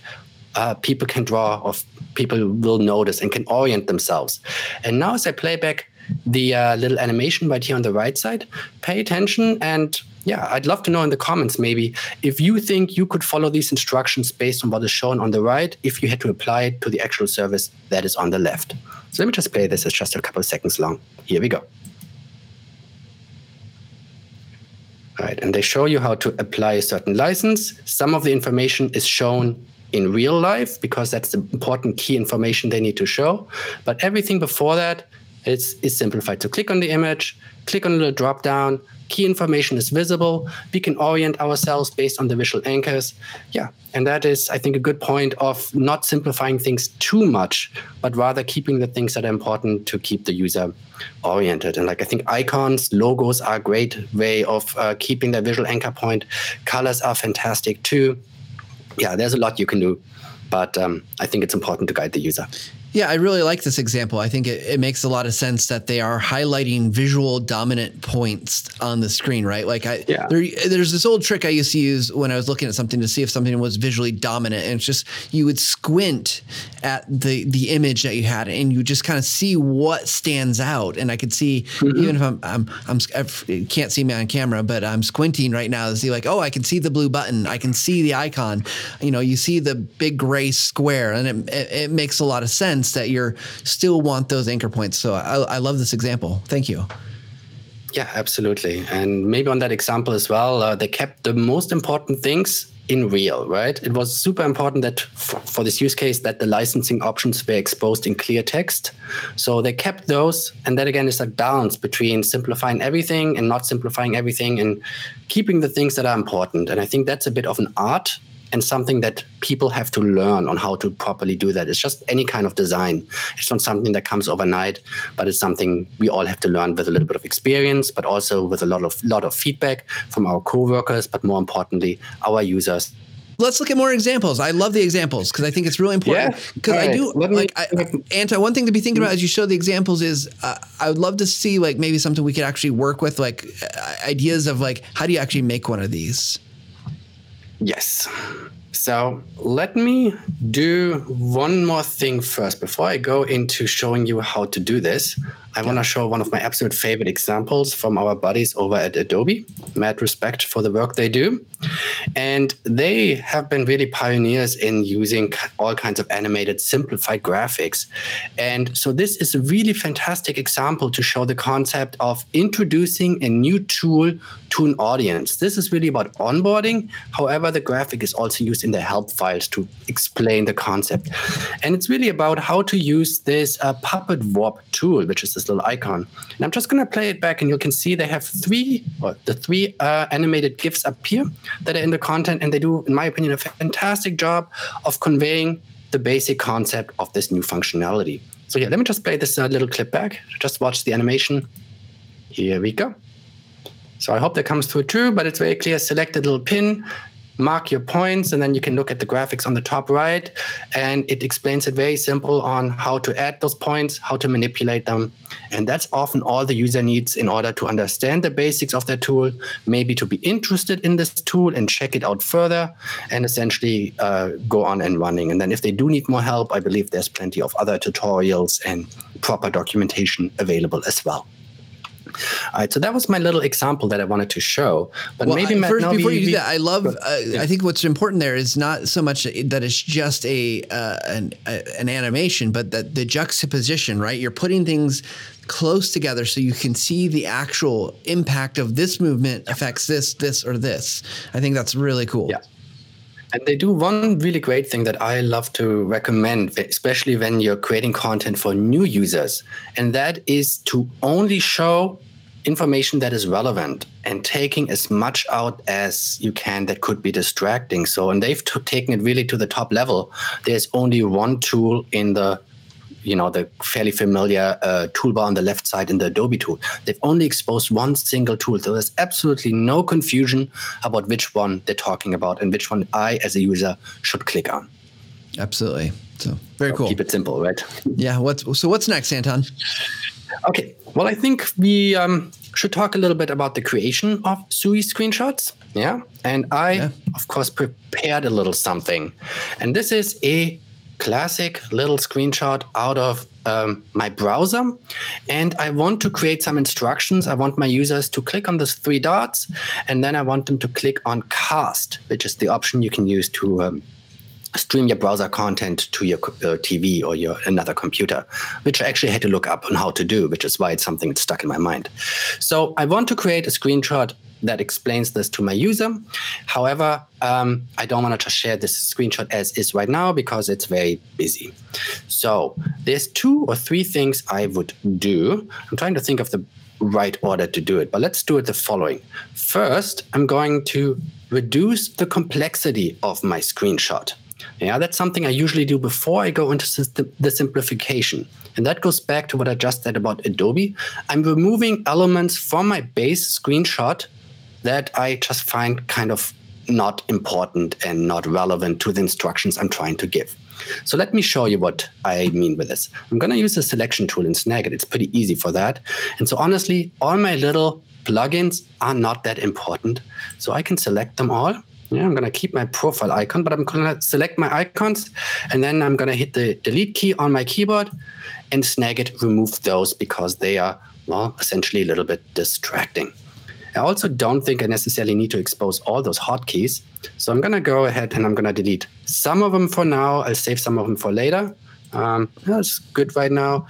Speaker 2: uh, people can draw or people will notice and can orient themselves. And now, as I play back the uh, little animation right here on the right side, pay attention and yeah, I'd love to know in the comments maybe if you think you could follow these instructions based on what is shown on the right, if you had to apply it to the actual service that is on the left. So let me just play this. It's just a couple of seconds long. Here we go. Right? And they show you how to apply a certain license. Some of the information is shown in real life because that's the important key information they need to show. But everything before that it's, is simplified. So click on the image, click on the drop down, key information is visible. We can orient ourselves based on the visual anchors. Yeah. And that is, I think, a good point of not simplifying things too much, but rather keeping the things that are important to keep the user oriented. And like I think icons, logos are a great way of uh, keeping the visual anchor point. Colors are fantastic too. Yeah, there's a lot you can do, but um, I think it's important to guide the user.
Speaker 1: Yeah, I really like this example. I think it, it, makes a lot of sense that they are highlighting visual dominant points on the screen, right? Like, I, yeah. there, there's this old trick I used to use when I was looking at something to see if something was visually dominant, and it's just you would squint at the the image that you had, and you just kind of see what stands out. And I could see mm-hmm. even if I'm I'm, I'm I can't see me on camera, but I'm squinting right now to see like, oh, I can see the blue button, I can see the icon. You know, you see the big gray square, and it, it, it makes a lot of sense sense that you're still want those anchor points. So I, I love this example. Thank you.
Speaker 2: Yeah, absolutely. And maybe on that example as well, uh, they kept the most important things in real, right? It was super important that for, for, this use case that the licensing options were exposed in clear text. So they kept those, and that again is a balance between simplifying everything and not simplifying everything, and keeping the things that are important. And I think that's a bit of an art and something that people have to learn on how to properly do that. It's just any kind of design. It's not something that comes overnight, but it's something we all have to learn with a little bit of experience, but also with a lot of lot of feedback from our coworkers, but more importantly, our users
Speaker 1: let's look at more examples. I love the examples because I think it's really important. Because yeah. I do Let like I, Anton. One thing to be thinking about as you show the examples is uh, I would love to see like maybe something we could actually work with, like uh, ideas of like how do you actually make one of these.
Speaker 2: Yes. So let me do one more thing first before I go into showing you how to do this. I want to show one of my absolute favorite examples from our buddies over at Adobe. Mad respect for the work they do. And they have been really pioneers in using all kinds of animated, simplified graphics. And so this is a really fantastic example to show the concept of introducing a new tool to an audience. This is really about onboarding. However, the graphic is also used in the help files to explain the concept. And it's really about how to use this uh, Puppet Warp tool, which is this little icon. And I'm just going to play it back, and you can see they have three, or the three uh, animated GIFs up here that are in the content, and they do, in my opinion, a fantastic job of conveying the basic concept of this new functionality. So yeah, let me just play this uh, little clip back. Just watch the animation. Here we go. So I hope that comes through too, but it's very clear. Select a little pin, mark your points, and then you can look at the graphics on the top right. And it explains it very simple on how to add those points, how to manipulate them. And that's often all the user needs in order to understand the basics of their tool, maybe to be interested in this tool and check it out further, and essentially uh, go on and running. And then if they do need more help, I believe there's plenty of other tutorials and proper documentation available as well. All right, so that was my little example that I wanted to show. But well, maybe
Speaker 1: Matt, first, before you do that, I love. Uh, yeah. I think what's important there is not so much that it's just a uh, an, a, an animation, but that the juxtaposition. Right, you're putting things close together so you can see the actual impact of this movement affects this, this, or this. I think that's really cool.
Speaker 2: Yeah. And they do one really great thing that I love to recommend, especially when you're creating content for new users. And that is to only show information that is relevant and taking as much out as you can that could be distracting. So, and they've t- taken it really to the top level. There's only one tool in the you know the fairly familiar uh, toolbar on the left side in the Adobe tool. They've only exposed one single tool, so there's absolutely no confusion about which one they're talking about and which one I, as a user, should click on.
Speaker 1: Absolutely. So very
Speaker 2: so
Speaker 1: cool.
Speaker 2: Keep it simple, right?
Speaker 1: Yeah. What's so? What's next, Anton?
Speaker 2: Okay. Well, I think we um, should talk a little bit about the creation of SUI screenshots. Yeah. And I, yeah. of course, prepared a little something. And this is a classic little screenshot out of um, my browser. And I want to create some instructions. I want my users to click on those three dots, and then I want them to click on cast, which is the option you can use to um, stream your browser content to your uh, TV or your another computer, which I actually had to look up on how to do, which is why it's something that's stuck in my mind. So I want to create a screenshot that explains this to my user. However, um, I don't want to just share this screenshot as is right now because it's very busy. So there's two or three things I would do. I'm trying to think of the right order to do it, but let's do it the following. First, I'm going to reduce the complexity of my screenshot. Yeah, that's something I usually do before I go into system, the simplification. And that goes back to what I just said about Adobe. I'm removing elements from my base screenshot that I just find kind of not important and not relevant to the instructions I'm trying to give. So let me show you what I mean with this. I'm going to use the selection tool in Snagit. It's pretty easy for that. And so honestly, all my little plugins are not that important. So I can select them all yeah, I'm going to keep my profile icon, but I'm going to select my icons and then I'm going to hit the delete key on my keyboard and Snagit remove those because they are, well, essentially a little bit distracting. I also don't think I necessarily need to expose all those hotkeys. So I'm going to go ahead and I'm going to delete some of them for now. I'll save some of them for later. Um, that's good right now.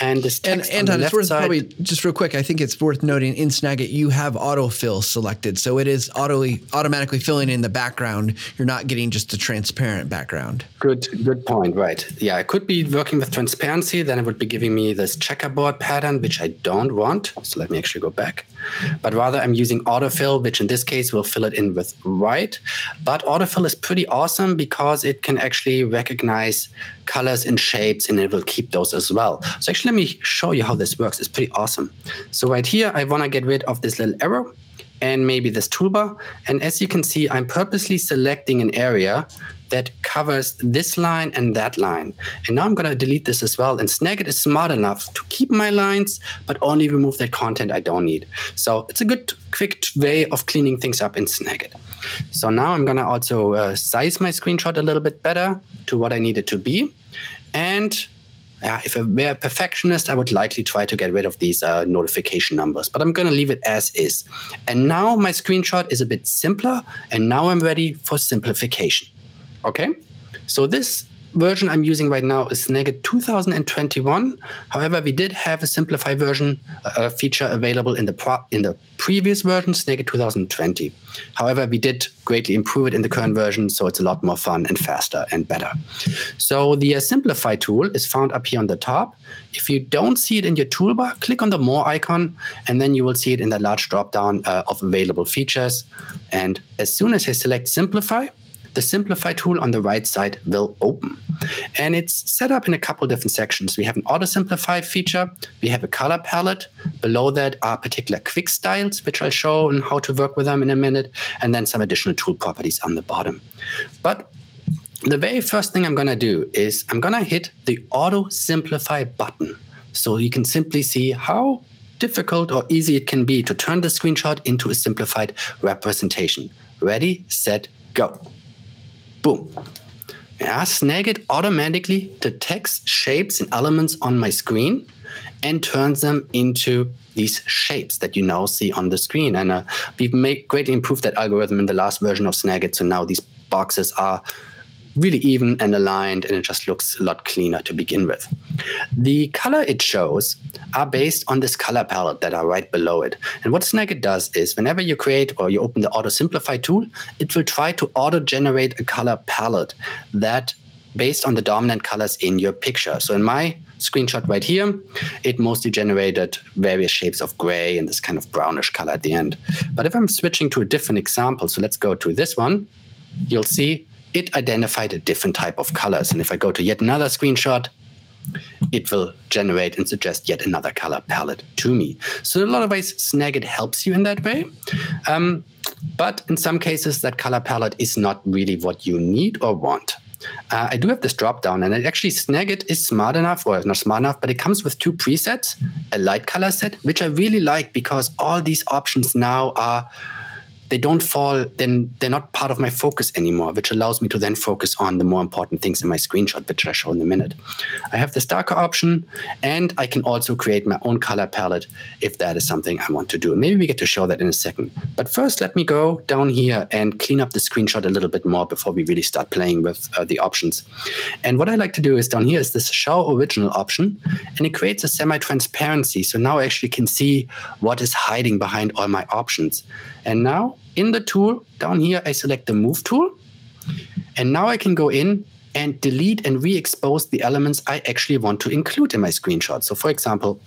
Speaker 2: And this text
Speaker 1: and,
Speaker 2: on the left
Speaker 1: worth
Speaker 2: side,
Speaker 1: probably just real quick. I think it's worth noting in Snagit you have autofill selected, so it is auto automatically filling in the background. You're not getting just a transparent background.
Speaker 2: Good, good point. Right. Yeah, I could be working with transparency. Then it would be giving me this checkerboard pattern, which I don't want. So let me actually go back. But rather, I'm using autofill, which in this case will fill it in with white. But autofill is pretty awesome because it can actually recognize colors and shapes and it will keep those as well. So actually, let me show you how this works. It's pretty awesome. So right here, I want to get rid of this little arrow and maybe this toolbar. And as you can see, I'm purposely selecting an area that covers this line and that line. And now I'm going to delete this as well. And Snagit is smart enough to keep my lines, but only remove that content I don't need. So it's a good, quick way of cleaning things up in Snagit. So now I'm going to also uh, size my screenshot a little bit better to what I need it to be. And yeah, if I were a perfectionist, I would likely try to get rid of these uh, notification numbers, but I'm going to leave it as is. And now my screenshot is a bit simpler, and now I'm ready for simplification. Okay, so this version I'm using right now is Snagit 2021. However, we did have a simplify version uh, feature available in the pro- in the previous version, Snagit 2020. However, we did greatly improve it in the current version, so it's a lot more fun and faster and better. So the uh, Simplify tool is found up here on the top. If you don't see it in your toolbar, click on the More icon, and then you will see it in the large dropdown uh, of available features. And as soon as I select Simplify, the Simplify tool on the right side will open. And it's set up in a couple different sections. We have an auto simplify feature, we have a color palette. Below that are particular quick styles, which I'll show and how to work with them in a minute, and then some additional tool properties on the bottom. But the very first thing I'm going to do is I'm going to hit the auto simplify button. So you can simply see how difficult or easy it can be to turn the screenshot into a simplified representation. Ready, set, go. Boom. Yeah, Snagit automatically detects shapes and elements on my screen and turns them into these shapes that you now see on the screen. And uh, we've made greatly improved that algorithm in the last version of Snagit. So now these boxes are really even and aligned, and it just looks a lot cleaner to begin with. The color it shows are based on this color palette that are right below it. And what Snagit does is whenever you create or you open the auto simplify tool, it will try to auto generate a color palette that based on the dominant colors in your picture. So in my screenshot right here, it mostly generated various shapes of gray and this kind of brownish color at the end. But if I'm switching to a different example, so let's go to this one, you'll see it identified a different type of colors. And if I go to yet another screenshot, it will generate and suggest yet another color palette to me. So in a lot of ways, Snagit helps you in that way. Um, but in some cases, that color palette is not really what you need or want. Uh, I do have this drop down, and it actually Snagit is smart enough, or not smart enough, but it comes with two presets, a light color set, which I really like because all these options now are they don't fall, then they're not part of my focus anymore, which allows me to then focus on the more important things in my screenshot, which I show in a minute. I have this darker option, and I can also create my own color palette if that is something I want to do. Maybe we get to show that in a second. But first, let me go down here and clean up the screenshot a little bit more before we really start playing with uh, the options. And what I like to do is down here is this show original option, and it creates a semi-transparency. So now I actually can see what is hiding behind all my options. And now in the tool down here, I select the move tool. And now I can go in and delete and re-expose the elements I actually want to include in my screenshot. So for example,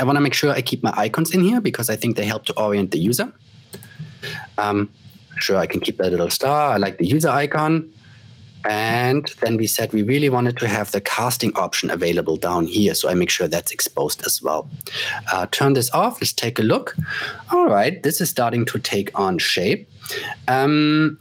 Speaker 2: I want to make sure I keep my icons in here because I think they help to orient the user. Um, sure, I can keep that little star. I like the user icon. And then we said we really wanted to have the casting option available down here. So I make sure that's exposed as well. Uh, turn this off. Let's take a look. All right, this is starting to take on shape. Um,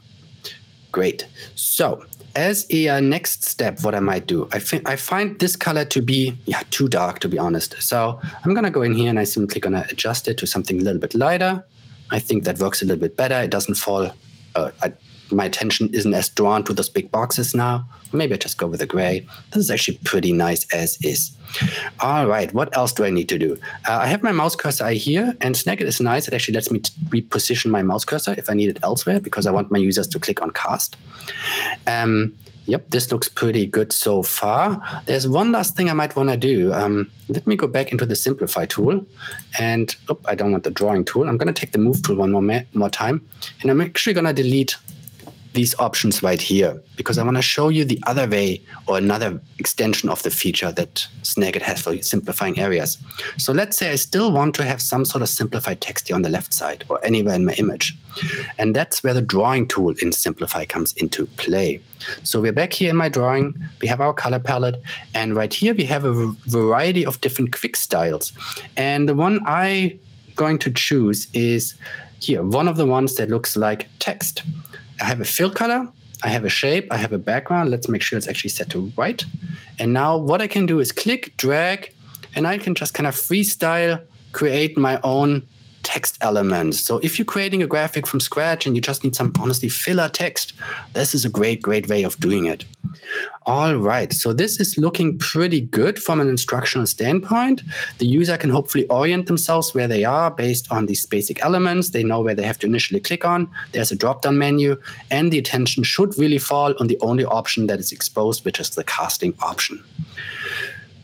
Speaker 2: great. So as a uh, next step, what I might do, I, fi- I find this color to be yeah too dark to be honest. So I'm gonna go in here and I simply gonna adjust it to something a little bit lighter. I think that works a little bit better. It doesn't fall. Uh, I, my attention isn't as drawn to those big boxes now. Maybe I just go with the gray. This is actually pretty nice as is. All right, what else do I need to do? Uh, I have my mouse cursor here, and Snagit is nice. It actually lets me reposition my mouse cursor if I need it elsewhere because I want my users to click on cast. Um, Yep, this looks pretty good so far. There's one last thing I might want to do. Um, let me go back into the Simplify tool. And oh, I don't want the drawing tool. I'm going to take the Move tool one more, more time. And I'm actually going to delete these options right here because I want to show you the other way or another extension of the feature that Snagit has for simplifying areas. So let's say I still want to have some sort of simplified text here on the left side or anywhere in my image. And that's where the drawing tool in Simplify comes into play. So we're back here in my drawing. We have our color palette. And right here, we have a variety of different quick styles. And the one I'm going to choose is here, one of the ones that looks like text. I have a fill color, I have a shape, I have a background. Let's make sure it's actually set to white. And now what I can do is click, drag, and I can just kind of freestyle create my own text elements. So if you're creating a graphic from scratch and you just need some honestly filler text, this is a great, great way of doing it. All right, so this is looking pretty good from an instructional standpoint. The user can hopefully orient themselves where they are based on these basic elements. They know where they have to initially click on. There's a drop-down menu, and the attention should really fall on the only option that is exposed, which is the casting option.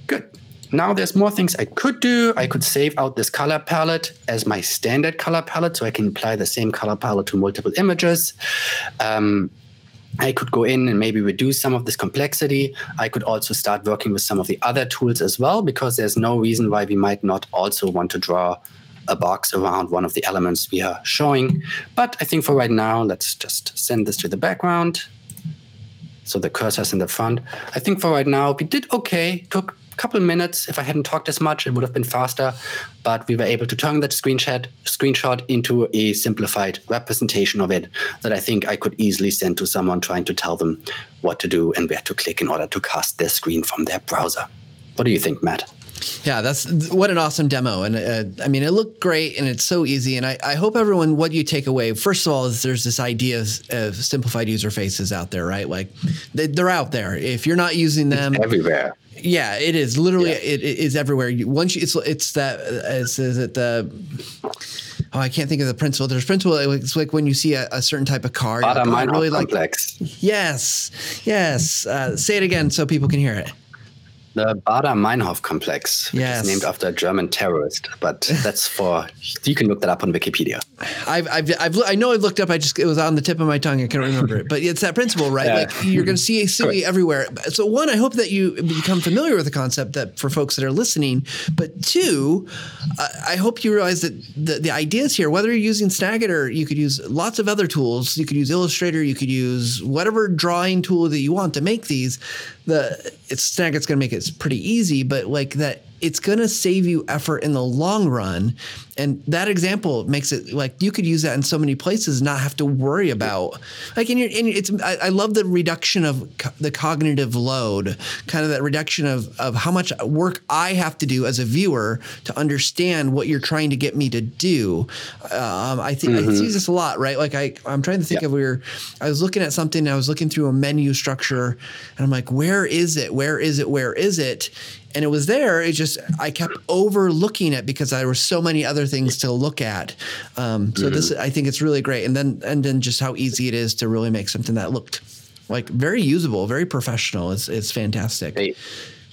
Speaker 2: Good. Now there's more things I could do. I could save out this color palette as my standard color palette so I can apply the same color palette to multiple images. Um, I could go in and maybe reduce some of this complexity. I could also start working with some of the other tools as well, because there's no reason why we might not also want to draw a box around one of the elements we are showing. But I think for right now, let's just send this to the background. So the cursor's in the front. I think for right now, we did okay. Took couple minutes. If I hadn't talked as much, it would have been faster. But we were able to turn that screenshot screenshot into a simplified representation of it that I think I could easily send to someone trying to tell them what to do and where to click in order to cast their screen from their browser. What do you think, Matt?
Speaker 1: Yeah, that's what an awesome demo. And uh, I mean, it looked great and it's so easy. And I, I, hope everyone, what you take away, first of all, is there's this idea of, of simplified user faces out there, right? Like they, are out there. If you're not using them
Speaker 2: it's everywhere,
Speaker 1: yeah, it is literally yeah. it, it is everywhere. Once you, it's it's that is, is it the oh I can't think of the principle. There's principle. It's like when you see a, a certain type of car.
Speaker 2: Like, oh, I really complex.
Speaker 1: like. Yes, yes. Uh, say it again so people can hear it.
Speaker 2: The Baader-Meinhof complex, which yes. is named after a German terrorist, but that's for you can look that up on Wikipedia.
Speaker 1: I've, I've, I've, i know I've looked up. I just it was on the tip of my tongue. I can't remember it, but it's that principle, right? Yeah. Like you're going to see a everywhere. So one, I hope that you become familiar with the concept that for folks that are listening. But two, I hope you realize that the, the ideas here, whether you're using Snagit or you could use lots of other tools, you could use Illustrator, you could use whatever drawing tool that you want to make these. The it's Snagit's going to make it pretty easy, but like that it's going to save you effort in the long run. And that example makes it like you could use that in so many places, not have to worry about like in your, in it's, I, I love the reduction of co- the cognitive load, kind of that reduction of, of how much work I have to do as a viewer to understand what you're trying to get me to do. Um, I think mm-hmm. I see this a lot, right? Like I, I'm trying to think of where I was looking at something, I was looking through a menu structure and I'm like, where is it? Where is it? Where is it? And it was there. It just I kept overlooking it because there were so many other things to look at. Um, so mm-hmm. this I think it's really great, and then and then just how easy it is to really make something that looked like very usable, very professional. It's it's fantastic.
Speaker 2: Hey.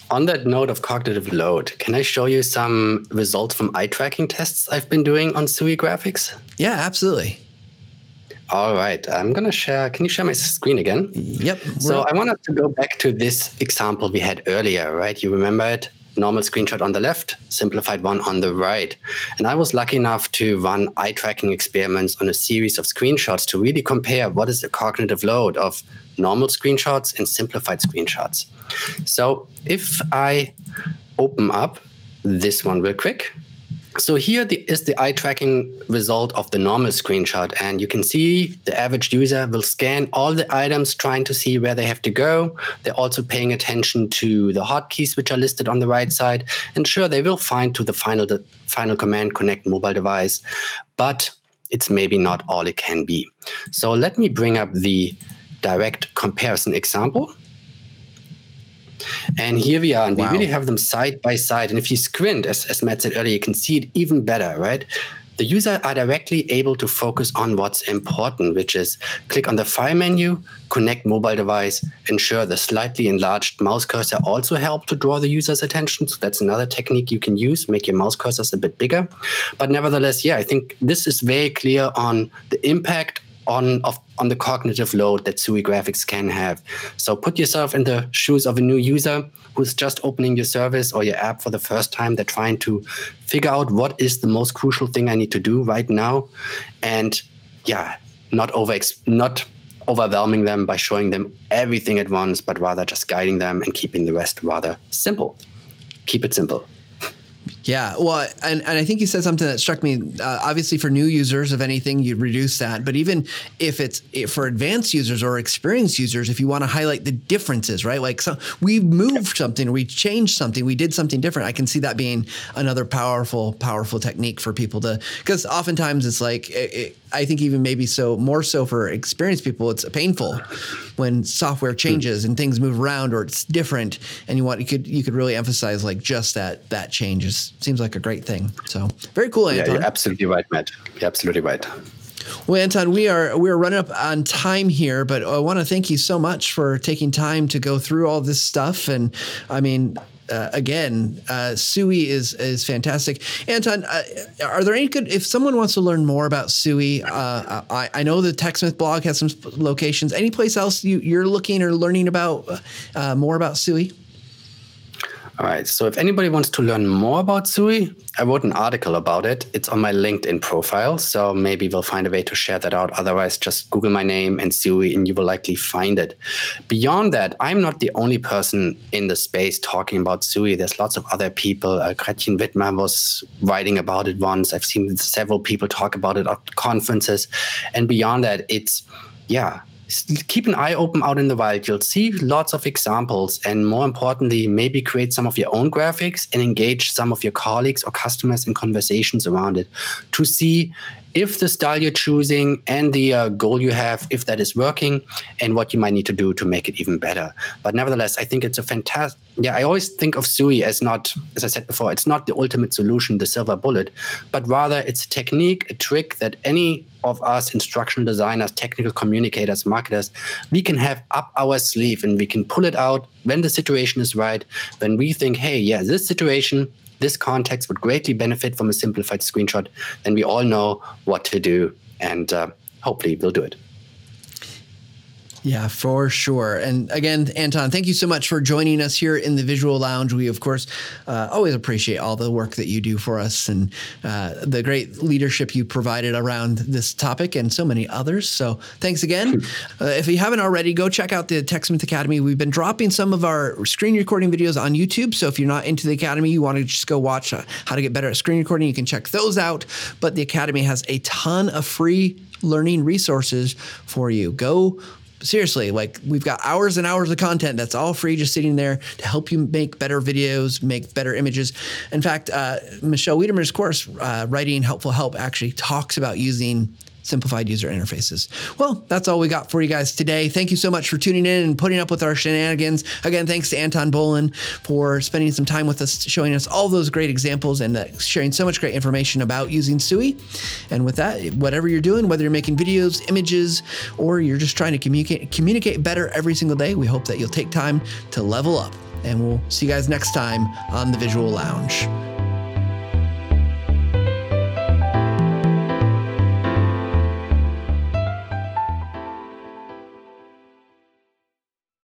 Speaker 2: On that note of cognitive load, can I show you some results from eye tracking tests I've been doing on SUI graphics?
Speaker 1: Yeah, absolutely.
Speaker 2: All right, I'm going to share. Can you share my screen again?
Speaker 1: Yep.
Speaker 2: So I wanted to go back to this example we had earlier, right? You remember it? Normal screenshot on the left, simplified one on the right. And I was lucky enough to run eye tracking experiments on a series of screenshots to really compare what is the cognitive load of normal screenshots and simplified screenshots. So if I open up this one real quick, so here the, is the eye tracking result of the normal screenshot. And you can see the average user will scan all the items trying to see where they have to go. They're also paying attention to the hotkeys, which are listed on the right side. And sure, they will find to the final, the final command, connect mobile device, but it's maybe not all it can be. So let me bring up the direct comparison example. And here we are, and wow. we really have them side by side. And if you squint, as, as Matt said earlier, you can see it even better, right? The user are directly able to focus on what's important, which is click on the file menu, connect mobile device, ensure the slightly enlarged mouse cursor also help to draw the user's attention. So that's another technique you can use, make your mouse cursors a bit bigger. But nevertheless, yeah, I think this is very clear on the impact on of on the cognitive load that SUI graphics can have. So put yourself in the shoes of a new user who's just opening your service or your app for the first time. They're trying to figure out what is the most crucial thing I need to do right now, and yeah, not over not overwhelming them by showing them everything at once, but rather just guiding them and keeping the rest rather simple. Keep it simple.
Speaker 1: Yeah, well, and, and I think you said something that struck me. Uh, obviously, for new users, of anything, you reduce that. But even if it's if for advanced users or experienced users, if you want to highlight the differences, right? Like so, we moved something, we changed something, we did something different. I can see that being another powerful, powerful technique for people to because oftentimes it's like it, it, I think even maybe so more so for experienced people, it's painful when software hmm. changes and things move around or it's different, and you want you could you could really emphasize like just that that changes seems like a great thing. So very cool, Anton.
Speaker 2: Yeah, you're absolutely right, Matt. You're absolutely right.
Speaker 1: Well, Anton, we are we are running up on time here, but I want to thank you so much for taking time to go through all this stuff. And I mean, uh, again, uh, SUI is is fantastic. Anton, uh, are there any good? If someone wants to learn more about SUI, uh, I, I know the TechSmith blog has some locations. Any place else you, you're looking or learning about uh, more about SUI?
Speaker 2: All right. So if anybody wants to learn more about SUI, I wrote an article about it. It's on my LinkedIn profile. So maybe we'll find a way to share that out. Otherwise, just Google my name and SUI, and you will likely find it. Beyond that, I'm not the only person in the space talking about SUI. There's lots of other people. Uh, Gretchen Wittmer was writing about it once. I've seen several people talk about it at conferences. And beyond that, it's, yeah, keep an eye open out in the wild. You'll see lots of examples, and more importantly, maybe create some of your own graphics and engage some of your colleagues or customers in conversations around it to see if the style you're choosing and the uh, goal you have, if that is working, and what you might need to do to make it even better. But nevertheless, I think it's a fantastic. Yeah, I always think of SUI as not, as I said before, it's not the ultimate solution, the silver bullet, but rather it's a technique, a trick that any of us instructional designers, technical communicators, marketers, we can have up our sleeve and we can pull it out when the situation is right, when we think, hey, yeah, this situation this context would greatly benefit from a simplified screenshot, then we all know what to do and uh, hopefully we'll do it.
Speaker 1: Yeah, for sure. And again, Anton, thank you so much for joining us here in the Visual Lounge. We, of course, uh, always appreciate all the work that you do for us and uh, the great leadership you provided around this topic and so many others. So thanks again. Uh, if you haven't already, go check out the TechSmith Academy. We've been dropping some of our screen recording videos on YouTube. So if you're not into the Academy, you want to just go watch uh, how to get better at screen recording, you can check those out. But the Academy has a ton of free learning resources for you. Go seriously, like we've got hours and hours of content that's all free, just sitting there to help you make better videos, make better images. In fact, uh, Michelle Wiedemer's course, uh, Writing Helpful Help, actually talks about using simplified user interfaces. Well, that's all we got for you guys today. Thank you so much for tuning in and putting up with our shenanigans. Again, thanks to Anton Bollen for spending some time with us, showing us all those great examples and uh, sharing so much great information about using SUI. And with that, whatever you're doing, whether you're making videos, images, or you're just trying to communicate communicate better every single day, we hope that you'll take time to level up. And we'll see you guys next time on the Visual Lounge.